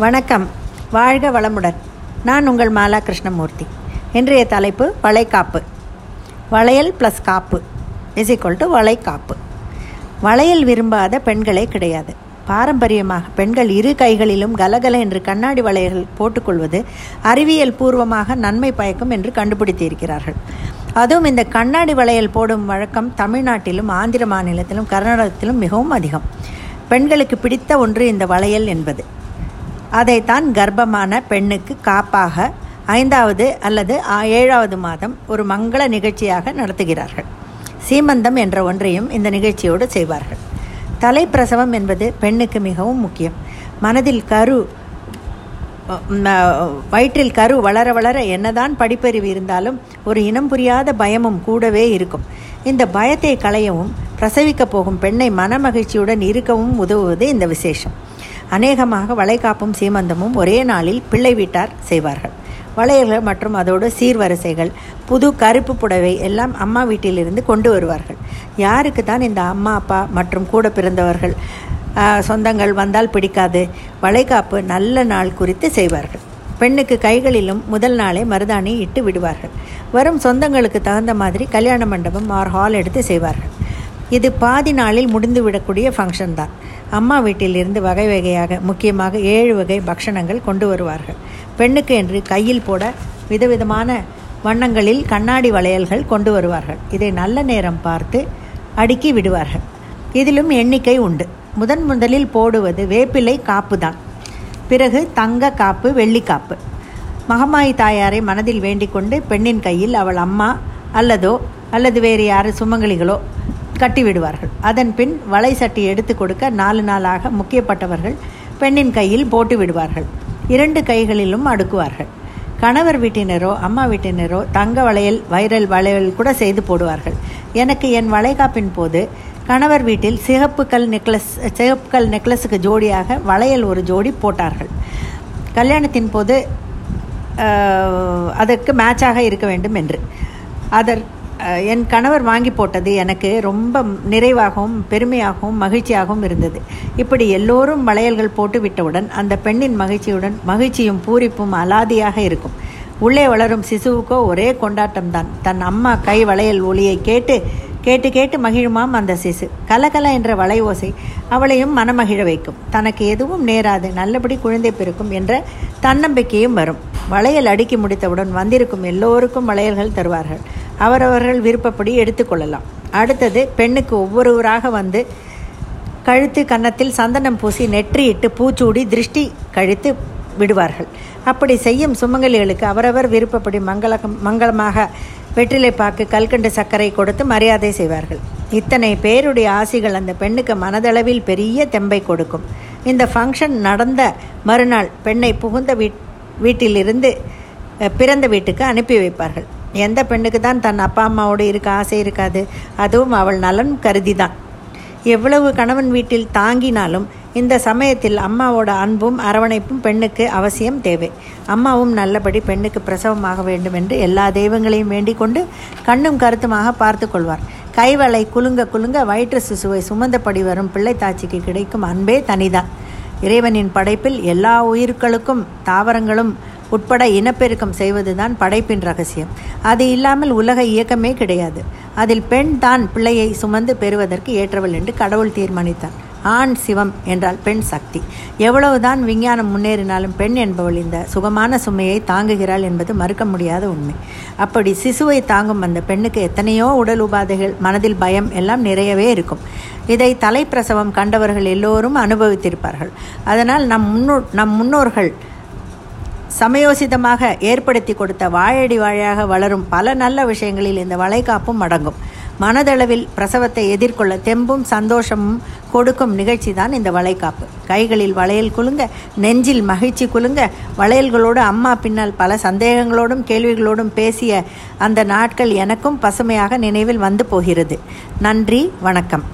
வணக்கம். வாழ்க வளமுடன். நான் உங்கள் மாலா கிருஷ்ணமூர்த்தி. இன்றைய தலைப்பு வளைகாப்பு வளையல் ப்ளஸ் காப்பு. இஸ் ஈக்குவல் டு வளைகாப்பு வளையல் விரும்பாத பெண்களே கிடையாது. பாரம்பரியமாக பெண்கள் இரு கைகளிலும் கலகல என்று கண்ணாடி வளையல்கள் போட்டுக்கொள்வது அறிவியல் பூர்வமாக நன்மை பயக்கும் என்று கண்டுபிடித்திருக்கிறார்கள். அதுவும் இந்த கண்ணாடி வளையல் போடும் வழக்கம் தமிழ்நாட்டிலும் ஆந்திர மாநிலத்திலும் கர்நாடகத்திலும் மிகவும் அதிகம். பெண்களுக்கு பிடித்த ஒன்று இந்த வளையல் என்பது. அதைத்தான் கர்ப்பமான பெண்ணுக்கு காப்பாக ஐந்தாவது அல்லது ஏழாவது மாதம் ஒரு மங்கள நிகழ்ச்சியாக நடத்துகிறார்கள். சீமந்தம் என்ற ஒன்றையும் இந்த நிகழ்ச்சியோடு செய்வார்கள். தலைப்பிரசவம் என்பது பெண்ணுக்கு மிகவும் முக்கியம். மனதில் கரு வயிற்றில் கரு வளர வளர என்னதான் படிப்பறிவு இருந்தாலும் ஒரு இனம் புரியாத பயமும் கூடவே இருக்கும். இந்த பயத்தை களையவும் பிரசவிக்கப் போகும் பெண்ணை மனமகிழ்ச்சியுடன் இருக்கவும் உதவுவது இந்த விசேஷம். அநேகமாக வளைகாப்பும் சீமந்தமும் ஒரே நாளில் பிள்ளை வீட்டார் செய்வார்கள். வளையல்கள் மற்றும் அதோடு சீர்வரிசைகள் புது கருப்பு புடவை எல்லாம் அம்மா வீட்டிலிருந்து கொண்டு வருவார்கள். யாருக்கு தான் இந்த அம்மா அப்பா மற்றும் கூட பிறந்தவர்கள் சொந்தங்கள் வந்தால் பிடிக்காது. வளைகாப்பு நல்ல நாள் குறித்து செய்வார்கள். பெண்ணுக்கு கைகளிலும் முதல் நாளே மருதாணி இட்டு விடுவார்கள். வரும் சொந்தங்களுக்கு தகுந்த மாதிரி கல்யாண மண்டபம் ஆர் ஹால் எடுத்து செய்வார்கள். இது பாதி நாளில் முடிந்துவிடக்கூடிய ஃபங்க்ஷன் தான். அம்மா வீட்டிலிருந்து வகை வகையாக முக்கியமாக ஏழு வகை பக்ஷணங்கள் கொண்டு வருவார்கள். பெண்ணுக்கு என்று கையில் போட விதவிதமான வண்ணங்களில் கண்ணாடி வளையல்கள் கொண்டு வருவார்கள். இதை நல்ல நேரம் பார்த்து அடுக்கி விடுவார்கள். இதிலும் எண்ணிக்கை உண்டு. முதன் முதலில் போடுவது வேப்பிலை காப்பு தான். பிறகு தங்க காப்பு வெள்ளிக்காப்பு மகமாய் தாயாரை மனதில் வேண்டிக் கொண்டு பெண்ணின் கையில் அவள் அம்மா அல்லதோ அல்லது வேறு யாரு சுமங்கலிகளோ கட்டிவிடுவார்கள். அதன் பின் வலை சட்டி எடுத்து கொடுக்க நாலு நாளாக முக்கியப்பட்டவர்கள் பெண்ணின் கையில் போட்டு விடுவார்கள். இரண்டு கைகளிலும் அடுக்குவார்கள். கணவர் வீட்டினரோ அம்மா வீட்டினரோ தங்க வளையல் வைரல் வளையல் கூட செய்து போடுவார்கள். எனக்கு என் வளைகாப்பின் போது கணவர் வீட்டில் சிகப்பு கல் நெக்லஸ் சிகப்பு கல் நெக்லஸுக்கு ஜோடியாக வளையல் ஒரு ஜோடி போட்டார்கள். கல்யாணத்தின் போது அதற்கு மேட்சாக இருக்க வேண்டும் என்று. அதர் என் கணவர் வாங்கி போட்டது எனக்கு ரொம்ப நிறைவாகவும் பெருமையாகவும் மகிழ்ச்சியாகவும் இருந்தது. இப்படி எல்லோரும் வளையல்கள் போட்டு விட்டவுடன் அந்த பெண்ணின் மகிழ்ச்சியுடன் மகிழ்ச்சியும் பூரிப்பும் அலாதியாக இருக்கும். உள்ளே வளரும் சிசுவுக்கோ ஒரே கொண்டாட்டம்தான். தன் அம்மா கை வளையல் ஒளியை கேட்டு கேட்டு கேட்டு மகிழுமாம் அந்த சிசு. கலகல என்ற வளை ஓசை அவளையும் மனமகிழ வைக்கும். தனக்கு எதுவும் நேராது. நல்லபடி குழந்தை பிறக்கும் என்ற தன்னம்பிக்கையும் வரும். வளையல் அடுக்கி முடித்தவுடன் வந்திருக்கும் எல்லோருக்கும் வளையல்கள் தருவார்கள். அவரவர்கள் விருப்பப்படி எடுத்துக்கொள்ளலாம் அடுத்தது பெண்ணுக்கு ஒவ்வொருவராக வந்து கழுத்து கன்னத்தில் சந்தனம் பூசி நெற்றியிட்டு பூச்சூடி திருஷ்டி கழித்து விடுவார்கள். அப்படி செய்யும் சுமங்கலிகளுக்கு அவரவர் விருப்பப்படி மங்கள மங்களமாக வெற்றிலை பாக்கு கல்கண்டு சர்க்கரை கொடுத்து மரியாதை செய்வார்கள். இத்தனை பேருடைய ஆசிகள் அந்த பெண்ணுக்கு மனதளவில் பெரிய தெம்பை கொடுக்கும். இந்த ஃபங்க்ஷன் நடந்த மறுநாள் பெண்ணை புகுந்த வீட் வீட்டிலிருந்து பிறந்த வீட்டுக்கு அனுப்பி வைப்பார்கள். எந்த பெண்ணுக்கு தான் தன் அப்பா அம்மாவோடு இருக்க ஆசை இருக்காது அதுவும் அவள் நலன் கருதி தான் எவ்வளவு கணவன் வீட்டில் தாங்கினாலும் இந்த சமயத்தில் அம்மாவோட அன்பும் அரவணைப்பும் பெண்ணுக்கு அவசியம் தேவை. அம்மாவும் நல்லபடி பெண்ணுக்கு பிரசவமாக வேண்டும் என்று எல்லா தெய்வங்களையும் வேண்டிக் கொண்டு கண்ணும் கருத்துமாக பார்த்து கொள்வார். கைவளை குலுங்க குலுங்க வயிற்று சிசுவை சுமந்தபடி வரும் பிள்ளை தாச்சிக்கு கிடைக்கும் அன்பே தனிதான். இறைவனின் படைப்பில் எல்லா உயிர்களுக்கும் தாவரங்களும் உட்பட இனப்பெருக்கம் செய்வதுதான் படைப்பின் ரகசியம். அது இல்லாமல் உலக இயக்கமே கிடையாது. அதில் பெண் தான் பிள்ளையை சுமந்து பெறுவதற்கு ஏற்றவள் என்று கடவுள் தீர்மானித்தார். ஆண் சிவம் என்றால் பெண் சக்தி. எவ்வளவுதான் விஞ்ஞானம் முன்னேறினாலும் பெண் என்பவள் இந்த சுகமான சுமையை தாங்குகிறாள் என்பது மறுக்க முடியாத உண்மை. அப்படி சிசுவை தாங்கும் அந்த பெண்ணுக்கு எத்தனையோ உடல் உபாதைகள் மனதில் பயம் எல்லாம் நிறையவே இருக்கும். இதை தலைப்பிரசவம் கண்டவர்கள் எல்லோரும் அனுபவித்திருப்பார்கள். அதனால் நம் முன்னோர் நம் முன்னோர்கள் சமயோசிதமாக ஏற்படுத்தி கொடுத்த வாழடி வாழையாக வளரும் பல நல்ல விஷயங்களில் இந்த வளைகாப்பும் அடங்கும். மனதளவில் பிரசவத்தை எதிர்கொள்ள தெம்பும் சந்தோஷமும் கொடுக்கும் நிகழ்ச்சி தான் இந்த வளைகாப்பு. கைகளில் வளையல் குலுங்க நெஞ்சில் மகிழ்ச்சி குலுங்க வளையல்களோடு அம்மா பின்னால் பல சந்தேகங்களோடும் கேள்விகளோடும் பேசிய அந்த நாட்கள் எனக்கும் பசுமையாக நினைவில் வந்து போகிறது. நன்றி வணக்கம்.